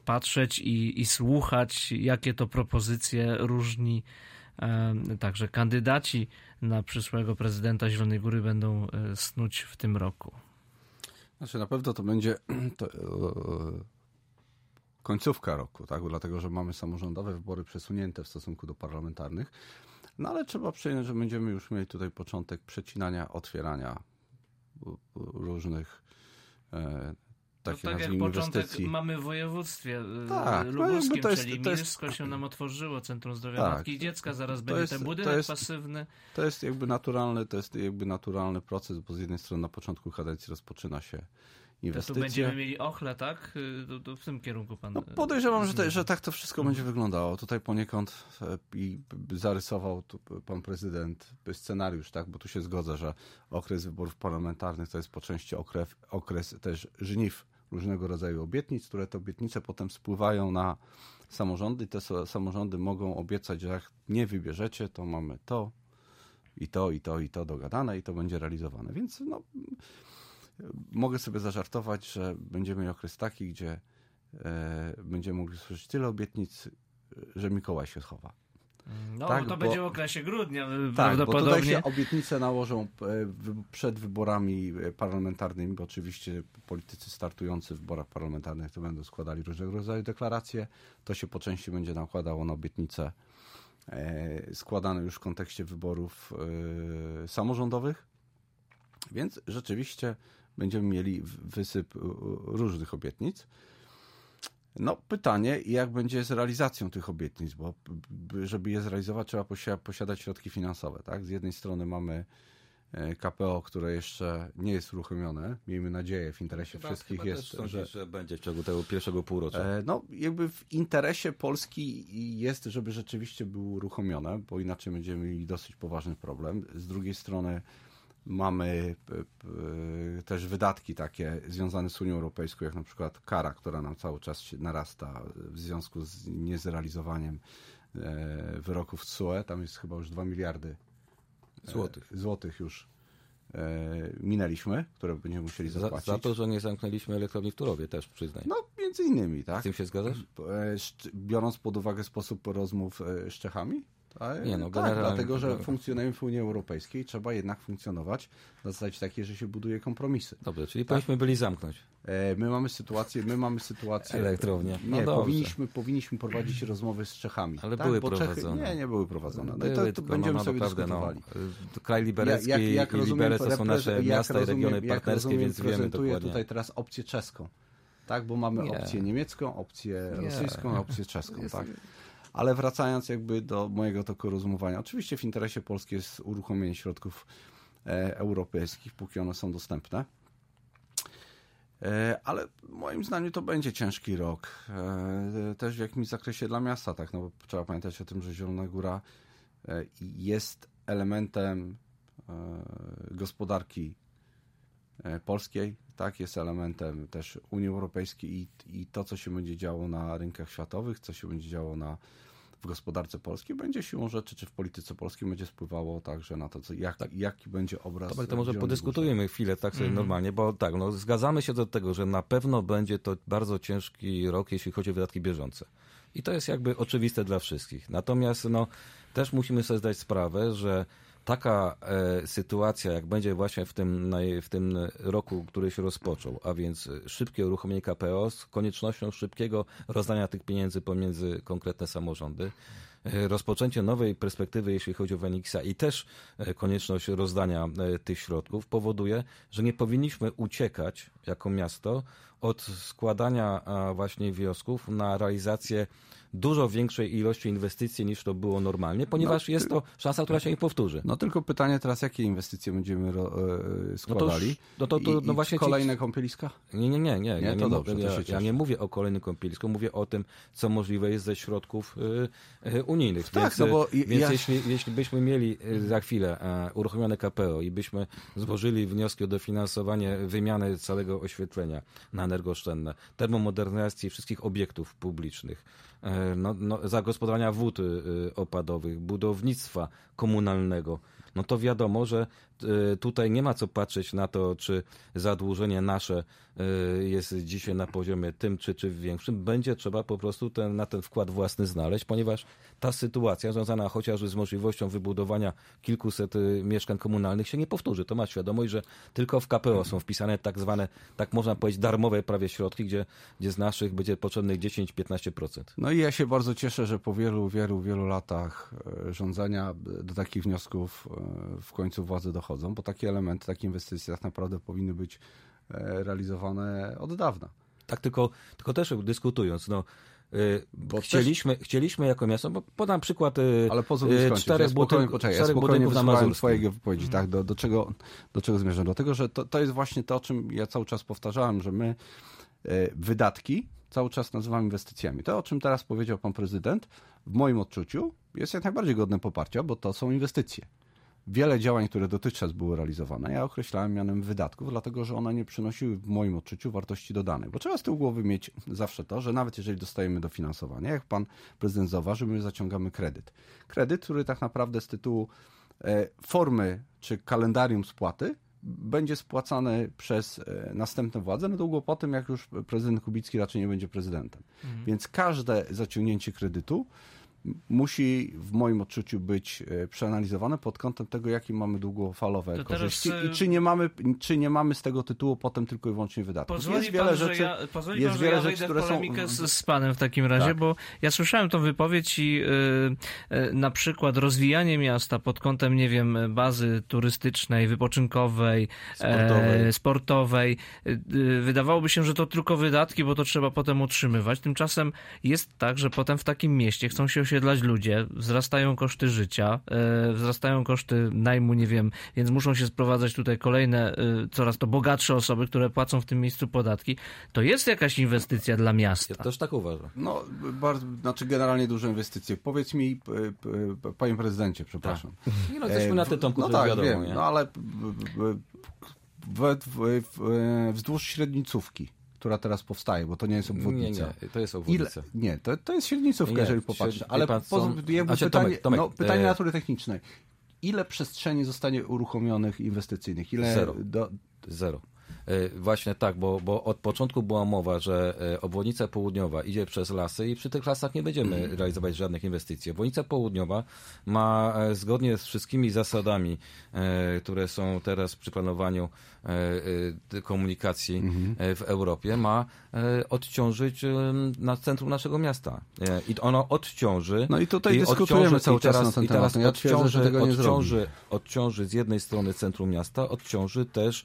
patrzeć i, i słuchać, jakie to propozycje różni także kandydaci na przyszłego prezydenta Zielonej Góry będą e, snuć w tym roku. Znaczy na pewno to będzie to, e, końcówka roku, tak? Dlatego, że mamy samorządowe wybory przesunięte w stosunku do parlamentarnych. No ale trzeba przyjąć, że będziemy już mieli tutaj początek przecinania, otwierania różnych e, takich no tak jak początek mamy w województwie e, tak, no lubuskim, no to jest, czyli to jest, Milsko się nam otworzyło, Centrum Zdrowia tak, Matki i Dziecka, zaraz będzie jest, ten budynek jest, pasywny. To jest jakby naturalny, to jest jakby naturalny proces, bo z jednej strony na początku kadencji rozpoczyna się inwestycje. To tu będziemy mieli ochle, tak? To, to w tym kierunku pan... No, podejrzewam, że, te, że tak to wszystko będzie wyglądało. Tutaj poniekąd e, i zarysował pan prezydent scenariusz, tak? Bo tu się zgodzę, że okres wyborów parlamentarnych to jest po części okres, okres też żniw różnego rodzaju obietnic, które te obietnice potem spływają na samorządy. Te samorządy mogą obiecać, że jak nie wybierzecie, to mamy to i to, i to, i to dogadane i to będzie realizowane. Więc no, mogę sobie zażartować, że będziemy mieli okres taki, gdzie e, będziemy mogli słyszeć tyle obietnic, że Mikołaj się schowa. No, tak, to bo, będzie w okresie grudnia tak, prawdopodobnie. Bo tutaj się obietnice nałożą e, przed wyborami e, parlamentarnymi, bo oczywiście politycy startujący w wyborach parlamentarnych to będą składali różnego rodzaju deklaracje. To się po części będzie nakładało na obietnice e, składane już w kontekście wyborów samorządowych. Więc rzeczywiście będziemy mieli wysyp różnych obietnic. No pytanie, jak będzie z realizacją tych obietnic, bo żeby je zrealizować trzeba posiadać środki finansowe. Tak? Z jednej strony mamy e, KPO, które jeszcze nie jest uruchomione. Miejmy nadzieję, w interesie chyba, wszystkich chyba jest, że... że będzie w ciągu tego pierwszego półrocza. E, no, jakby w interesie Polski jest, żeby rzeczywiście był uruchomione, bo inaczej będziemy mieli dosyć poważny problem. Z drugiej strony Mamy też wydatki takie związane z Unią Europejską, jak na przykład kara, która nam cały czas narasta w związku z niezrealizowaniem e, wyroków CUE. Tam jest chyba już 2 miliardy e, złotych, złotych już e, minęliśmy, które będziemy musieli zapłacić. Za, za, to, że nie zamknęliśmy elektrowni w Turowie też, przyznaj. No, między innymi, tak. Z tym się zgadzasz? Biorąc pod uwagę sposób rozmów z Czechami, tak, nie, no, tak, dlatego, że funkcjonujemy w Unii Europejskiej, trzeba jednak funkcjonować na zasadzie takiej, że się buduje kompromisy. Dobrze, czyli tak? powinniśmy byli zamknąć. E, my mamy sytuację, my mamy sytuację... Elektrownię. No nie, powinniśmy, powinniśmy prowadzić rozmowy z Czechami. Ale tak? były Bo prowadzone. Czechy, nie, nie były prowadzone. No były, to, to tylko, będziemy no, no, sobie naprawdę, dyskutowali. No, kraj liberecki jak, jak, jak i Liberec to są nasze miasta rozumiem, i regiony partnerskie, rozumiem, więc wiemy dokładnie. tutaj teraz opcję czeską. Tak, bo mamy nie. opcję niemiecką, opcję nie. rosyjską, opcję czeską. Jest, tak. Ale wracając jakby do mojego toku rozumowania, oczywiście w interesie Polski jest uruchomienie środków e, europejskich, póki one są dostępne. E, ale moim zdaniem to będzie ciężki rok. E, też w jakimś zakresie dla miasta, tak, no bo trzeba pamiętać o tym, że Zielona Góra jest elementem gospodarki polskiej, tak, jest elementem też Unii Europejskiej i, i to, co się będzie działo na rynkach światowych, co się będzie działo na w gospodarce polskiej będzie siłą rzeczy, czy w polityce polskiej będzie spływało także na to, co, jak, tak. jaki będzie obraz. To, to może podyskutujemy górze. chwilę tak sobie mm. normalnie, bo tak, no, zgadzamy się do tego, że na pewno będzie to bardzo ciężki rok, jeśli chodzi o wydatki bieżące. I to jest jakby oczywiste dla wszystkich. Natomiast no, też musimy sobie zdać sprawę, że taka e, sytuacja, jak będzie właśnie w tym, w tym roku, który się rozpoczął, a więc szybkie uruchomienie KPO z koniecznością szybkiego rozdania tych pieniędzy pomiędzy konkretne samorządy, e, rozpoczęcie nowej perspektywy, jeśli chodzi o Wenixa i też e, konieczność rozdania e, tych środków powoduje, że nie powinniśmy uciekać jako miasto od składania właśnie wniosków na realizację dużo większej ilości inwestycji niż to było normalnie, ponieważ no, jest to szansa, która się nie powtórzy. No tylko pytanie teraz, jakie inwestycje będziemy e, składali? No to, to, to, no właśnie kolejne ci... kąpieliska? Nie, nie, nie. nie, nie ja, nie dobrze, ja, ja, nie mówię o kolejnym kąpielisku, mówię o tym, co możliwe jest ze środków y, y, unijnych. Tak, więc, no bo więc ja... jeśli, jeśli byśmy mieli za chwilę e, uruchomione KPO i byśmy złożyli wnioski o dofinansowanie wymiany całego oświetlenia na energooszczędne, termomodernizacji wszystkich obiektów publicznych, no, no, zagospodarowania wód opadowych, budownictwa komunalnego, no to wiadomo, że e, tutaj nie ma co patrzeć na to, czy zadłużenie nasze e, jest dzisiaj na poziomie tym czy, czy większym. Będzie trzeba po prostu ten, na ten wkład własny znaleźć, ponieważ ta sytuacja związana chociażby z możliwością wybudowania kilkuset e, mieszkań komunalnych się nie powtórzy. To ma świadomość, że tylko w KPO są wpisane tak zwane, tak można powiedzieć, darmowe prawie środki, gdzie, gdzie z naszych będzie potrzebnych 10-15%. No i ja się bardzo cieszę, że po wielu, wielu, wielu latach rządzenia do takich wniosków w końcu władze dochodzą, bo takie elementy, takie inwestycje tak naprawdę powinny być e, realizowane od dawna. Tak, tylko, tylko też dyskutując, no, y, bo chcieliśmy, też... chcieliśmy jako miasto, bo podam przykład y, Ale pozwól mi y, skończyć. czterech, ja budynków, poczekaj, czterech ja budynków na Mazurskim. wypowiedzi, mm. tak, do, do, czego, do czego zmierzam? Dlatego, że to, to jest właśnie to, o czym ja cały czas powtarzałem, że my wydatki cały czas nazywamy inwestycjami. To, o czym teraz powiedział pan prezydent, w moim odczuciu jest jak najbardziej godne poparcia, bo to są inwestycje wiele działań, które dotychczas były realizowane, ja określałem mianem wydatków, dlatego że one nie przynosiły w moim odczuciu wartości dodanej. Bo trzeba z tyłu głowy mieć zawsze to, że nawet jeżeli dostajemy dofinansowanie, jak pan prezydent zauważył, my zaciągamy kredyt. Kredyt, który tak naprawdę z tytułu e, formy czy kalendarium spłaty będzie spłacany przez e, następne władze, no długo po tym, jak już prezydent Kubicki raczej nie będzie prezydentem. Mhm. Więc każde zaciągnięcie kredytu musi w moim odczuciu być e, przeanalizowane pod kątem tego, jakie mamy długofalowe to korzyści teraz... i czy nie, mamy, czy nie mamy z tego tytułu potem tylko i wyłącznie wydatków. Pozwoli jest wiele pan, rzeczy, ja, pozwoli jest pan, wiele ja rzeczy, które są... Z, z panem w takim razie, tak. bo ja słyszałem tą wypowiedź i yy, yy, na przykład rozwijanie miasta pod kątem, nie wiem, bazy turystycznej, wypoczynkowej, sportowej, e, sportowej yy, wydawałoby się, że to tylko wydatki, bo to trzeba potem utrzymywać. Tymczasem jest tak, że potem w takim mieście chcą się osiedlać ludzie, wzrastają koszty życia, e, wzrastają koszty najmu, nie wiem, więc muszą się sprowadzać tutaj kolejne, e, coraz to bogatsze osoby, które płacą w tym miejscu podatki. To jest jakaś inwestycja dla miasta. Ja też tak uważam. No, bardzo, znaczy generalnie duże inwestycje. Powiedz mi, panie prezydencie, przepraszam. Tak. Nie no, jesteśmy na tym tomku, no tak, wiadomo, wiem, nie? no ale wzdłuż średnicówki która teraz powstaje, bo to nie jest obwodnica. Nie, nie, to jest obwodnica. Ile, nie, to, to jest średnicówka, nie, jeżeli popatrzysz. Ale pan, są... jakby pytanie, Tomek, Tomek, no, pytanie e... natury technicznej. Ile przestrzeni zostanie uruchomionych inwestycyjnych? Ile Zero. Do... Zero. E, właśnie tak, bo, bo od początku była mowa, że e, obwodnica południowa idzie przez lasy i przy tych lasach nie będziemy mhm. realizować żadnych inwestycji. Obwodnica południowa ma e, zgodnie z wszystkimi zasadami, które są teraz przy planowaniu komunikacji mhm. w Europie, ma odciążyć na centrum naszego miasta. I ono odciąży. No i tutaj i dyskutujemy cały czas na ten i teraz temat. Ja odciąży, odciąży, odciąży z jednej strony centrum miasta, odciąży też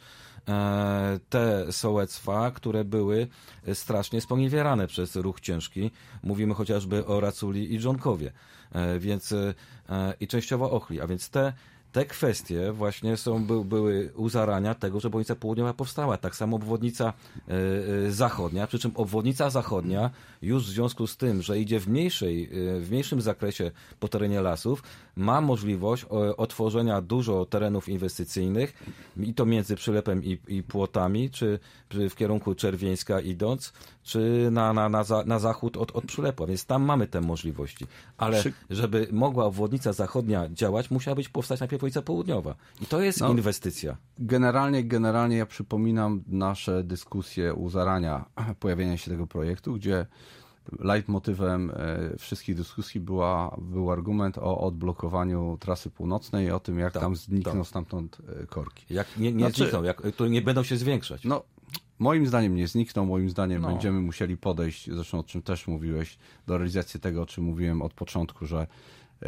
te sołectwa, które były strasznie sponiewierane przez ruch ciężki. Mówimy chociażby o Raculi i Żonkowie, e, więc e, i częściowo Ochli, a więc te te kwestie właśnie są, by, były u zarania tego, że obwodnica południowa powstała. Tak samo obwodnica y, zachodnia, przy czym obwodnica zachodnia już w związku z tym, że idzie w, mniejszej, y, w mniejszym zakresie po terenie lasów, ma możliwość o, otworzenia dużo terenów inwestycyjnych i to między przylepem i, i płotami, czy w kierunku Czerwieńska idąc, czy na, na, na, za, na zachód od, od Przylepła, więc tam mamy te możliwości. Ale żeby mogła obwodnica zachodnia działać, musiała być powstać najpierw obwodnica południowa. I to jest no, inwestycja. Generalnie, generalnie ja przypominam nasze dyskusje u zarania pojawienia się tego projektu, gdzie leitmotywem e, wszystkich dyskusji była, był argument o odblokowaniu trasy północnej i o tym, jak tak, tam znikną tak. stamtąd e, korki. Jak nie, nie znaczy, znikną, jak, to nie będą się zwiększać. No, moim zdaniem nie znikną, moim zdaniem no. będziemy musieli podejść, zresztą o czym też mówiłeś, do realizacji tego, o czym mówiłem od początku, że e,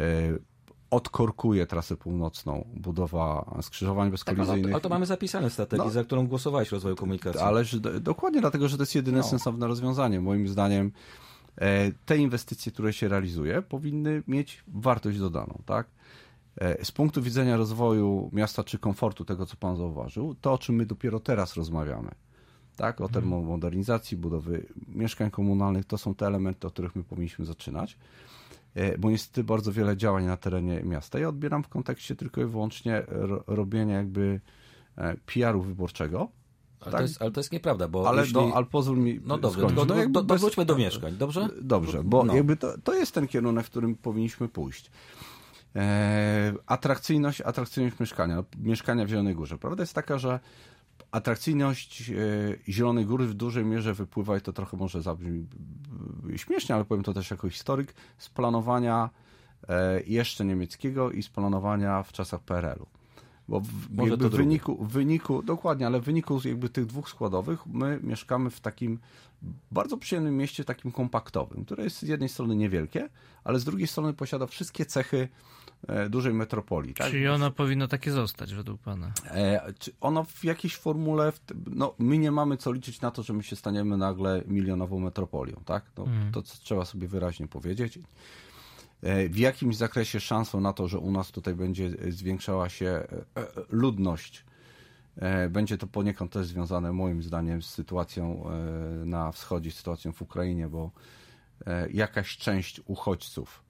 odkorkuje trasę północną, budowa skrzyżowań bezkolizyjnych. Tak, ale to mamy zapisane w strategii, no, za którą głosowałeś w rozwoju komunikacji. Ależ dokładnie dlatego, że to jest jedyne no. sensowne rozwiązanie. Moim zdaniem e, te inwestycje, które się realizuje, powinny mieć wartość dodaną, tak? E, z punktu widzenia rozwoju miasta czy komfortu, tego co pan zauważył, to o czym my dopiero teraz rozmawiamy, tak? O mhm. termomodernizacji, budowy mieszkań komunalnych, to są te elementy, od których my powinniśmy zaczynać. E, bo niestety bardzo wiele działań na terenie miasta. Ja odbieram w kontekście tylko i wyłącznie robienia jakby e, PR-u wyborczego, Ale, tak? to jest, ale to jest nieprawda, bo ale, jeśli... no, ale pozwól mi No dobrze, skończyć. tylko no, jakby do, wróćmy do mieszkań, dobrze? Dobrze, bo no. jakby to, to jest ten kierunek, w którym powinniśmy pójść. E, atrakcyjność, atrakcyjność mieszkania, mieszkania w Zielonej Górze. Prawda jest taka, że atrakcyjność e, Zielonej Góry w dużej mierze wypływa, i to trochę może zabrzmi śmiesznie, ale powiem to też jako historyk, z planowania e, jeszcze niemieckiego i z planowania w czasach PRL-u. Bo w, Może to w wyniku, w wyniku, dokładnie, ale w wyniku jakby tych dwóch składowych my mieszkamy w takim bardzo przyjemnym mieście, takim kompaktowym, które jest z jednej strony niewielkie, ale z drugiej strony posiada wszystkie cechy e, dużej metropolii. Tak? Czyli ono powinno takie zostać według Pana? E, czy ono w jakiejś formule, no my nie mamy co liczyć na to, że my się staniemy nagle milionową metropolią, tak? No, hmm. To trzeba sobie wyraźnie powiedzieć. E, w jakimś zakresie szansą na to, że u nas tutaj będzie zwiększała się e, e, ludność. Będzie to poniekąd też związane moim zdaniem z sytuacją na wschodzie, sytuacją w Ukrainie, bo jakaś część uchodźców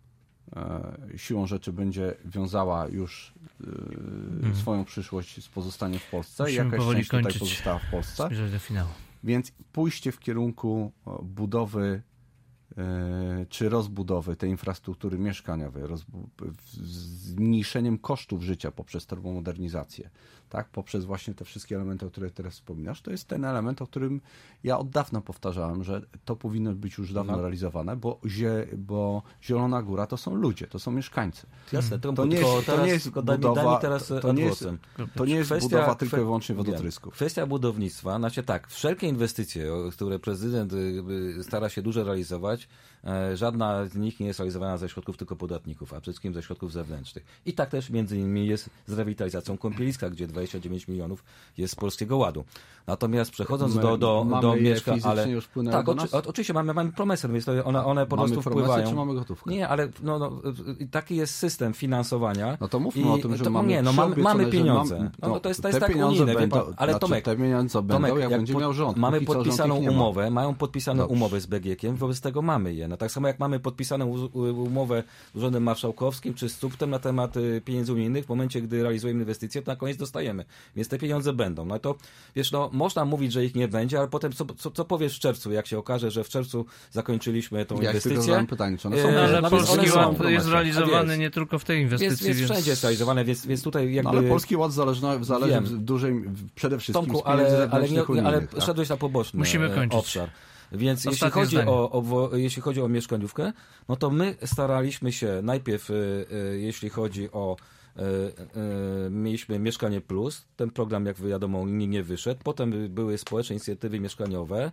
siłą rzeczy będzie wiązała już hmm. swoją przyszłość z pozostaniem w Polsce. Musimy jakaś część tutaj pozostała w Polsce. do finału. Więc pójście w kierunku budowy E, czy rozbudowy tej infrastruktury mieszkaniowej, zmniejszeniem kosztów życia poprzez termomodernizację, tak, poprzez właśnie te wszystkie elementy, o których teraz wspominasz, to jest ten element, o którym ja od dawna powtarzałem, że to powinno być już dawno no. realizowane, bo, zie, bo Zielona Góra to są ludzie, to są mieszkańcy. Jasne, to, nie jest, to nie jest budowa, teraz to, nie jest, to nie jest kwestia, budowa tylko i wyłącznie wodotrysków. Kwestia budownictwa, znaczy tak, wszelkie inwestycje, które prezydent y, y, stara się dużo realizować, e, żadna z nich nie jest realizowana ze środków tylko podatników, a przede wszystkim ze środków zewnętrznych. I tak też między innymi jest z rewitalizacją Kąpieliska, gdzie 29 milionów jest z Polskiego Ładu. Natomiast przechodząc My do, do, do mieszkań, ale już tak, oczy, oczywiście mamy, mamy promesę, więc one, one po mamy prostu wpływają. czy mamy gotówkę? Nie, ale no, no, taki jest system finansowania. No to mówmy I, o tym, że to, mamy Nie, no mamy, mamy pieniądze. Mam, no, no, to jest, to jest tak unijne, będą, pan, ale znaczy, Tomek, te pieniądze będą, Tomek, jak, jak będzie miał rząd. Mamy podpisaną umowę, mają podpisaną umowę z BGK-iem, wobec tego mamy je. No, tak samo jak mamy podpisaną umowę z Urzędem Marszałkowskim czy z CUPTem na temat y, pieniędzy unijnych, w momencie, gdy realizujemy inwestycje, to na koniec dostajemy. Więc te pieniądze będą. No to, wiesz, no, można mówić, że ich nie będzie, ale potem co, co, co powiesz w czerwcu, jak się okaże, że w czerwcu zakończyliśmy tą ja inwestycję? Ja pytanie, czy one są... No, ale no, Polski Ład jest realizowany nie tylko w tej inwestycji. Jest, więc... wszędzie jest realizowany, więc, więc tutaj jakby... No, ale Polski Ład zależy, zależy w dużej, przede wszystkim Tomku, ale, ale, nie, ale tak? szedłeś na poboczny Musimy kończyć. obszar. Więc jeśli chodzi o, o, jeśli chodzi o mieszkaniówkę, no to my staraliśmy się najpierw, y, y, jeśli chodzi o e, mieliśmy Mieszkanie Plus. Ten program, jak wiadomo, nie, nie wyszedł. Potem były społeczne inicjatywy mieszkaniowe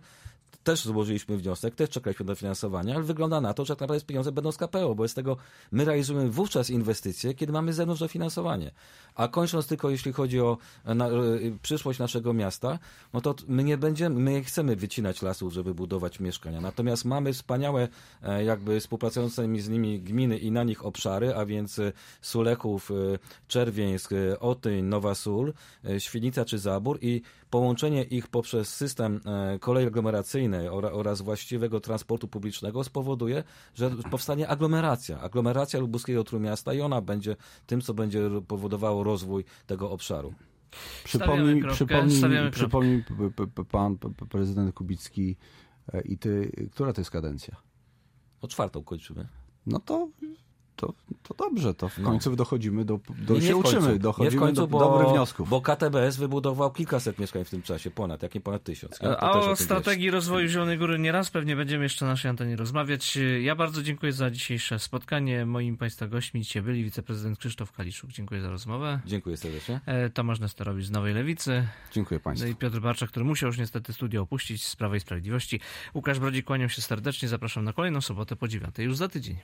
też złożyliśmy wniosek, też czekaliśmy do finansowania, ale wygląda na to, że tak naprawdę pieniądze będą z KPO, bo z tego my realizujemy wówczas inwestycje, kiedy mamy zewnątrz dofinansowanie. A kończąc tylko, jeśli chodzi o na, y, przyszłość naszego miasta, no to my nie będziemy, my nie chcemy wycinać lasów, żeby budować mieszkania. Natomiast mamy wspaniałe, e, jakby współpracujące z nimi gminy i na nich obszary, a więc e, Sulechów, e, Czerwieńsk, Otyń, Nowa Sól, Świnica czy Zabór i połączenie ich poprzez system kolei aglomeracyjnej oraz właściwego transportu publicznego spowoduje, że powstanie aglomeracja. Aglomeracja lubuskiego Trójmiasta i ona będzie tym, co będzie powodowało rozwój tego obszaru. Przypomnij, przypomnij, przypomnij pan prezydent Kubicki e, i ty, która to jest kadencja? O czwartą kończymy. No to to, to dobrze, to w no. końcu dochodzimy do, do nie, nie się uczymy, dochodzimy końcu, do bo, dobrych wniosków. Bo KTBS wybudował kilkaset mieszkań w tym czasie, ponad, jak nie ponad tysiąc. Ja A o strategii rozwoju Zielonej Góry nieraz pewnie będziemy jeszcze na naszej antenie rozmawiać. Ja bardzo dziękuję za dzisiejsze spotkanie. Moim Państwa gośćmi dzisiaj byli wiceprezydent Krzysztof Kaliszuk. Dziękuję za rozmowę. Dziękuję serdecznie. E, Tomasz Nesterowicz z Nowej Lewicy. Dziękuję Państwu. No I Piotr Barczak, który musiał już niestety studio opuścić z Prawej Sprawiedliwości. Łukasz Brodzik, kłaniam się serdecznie. Zapraszam na kolejną sobotę po dziewiątej już za tydzień.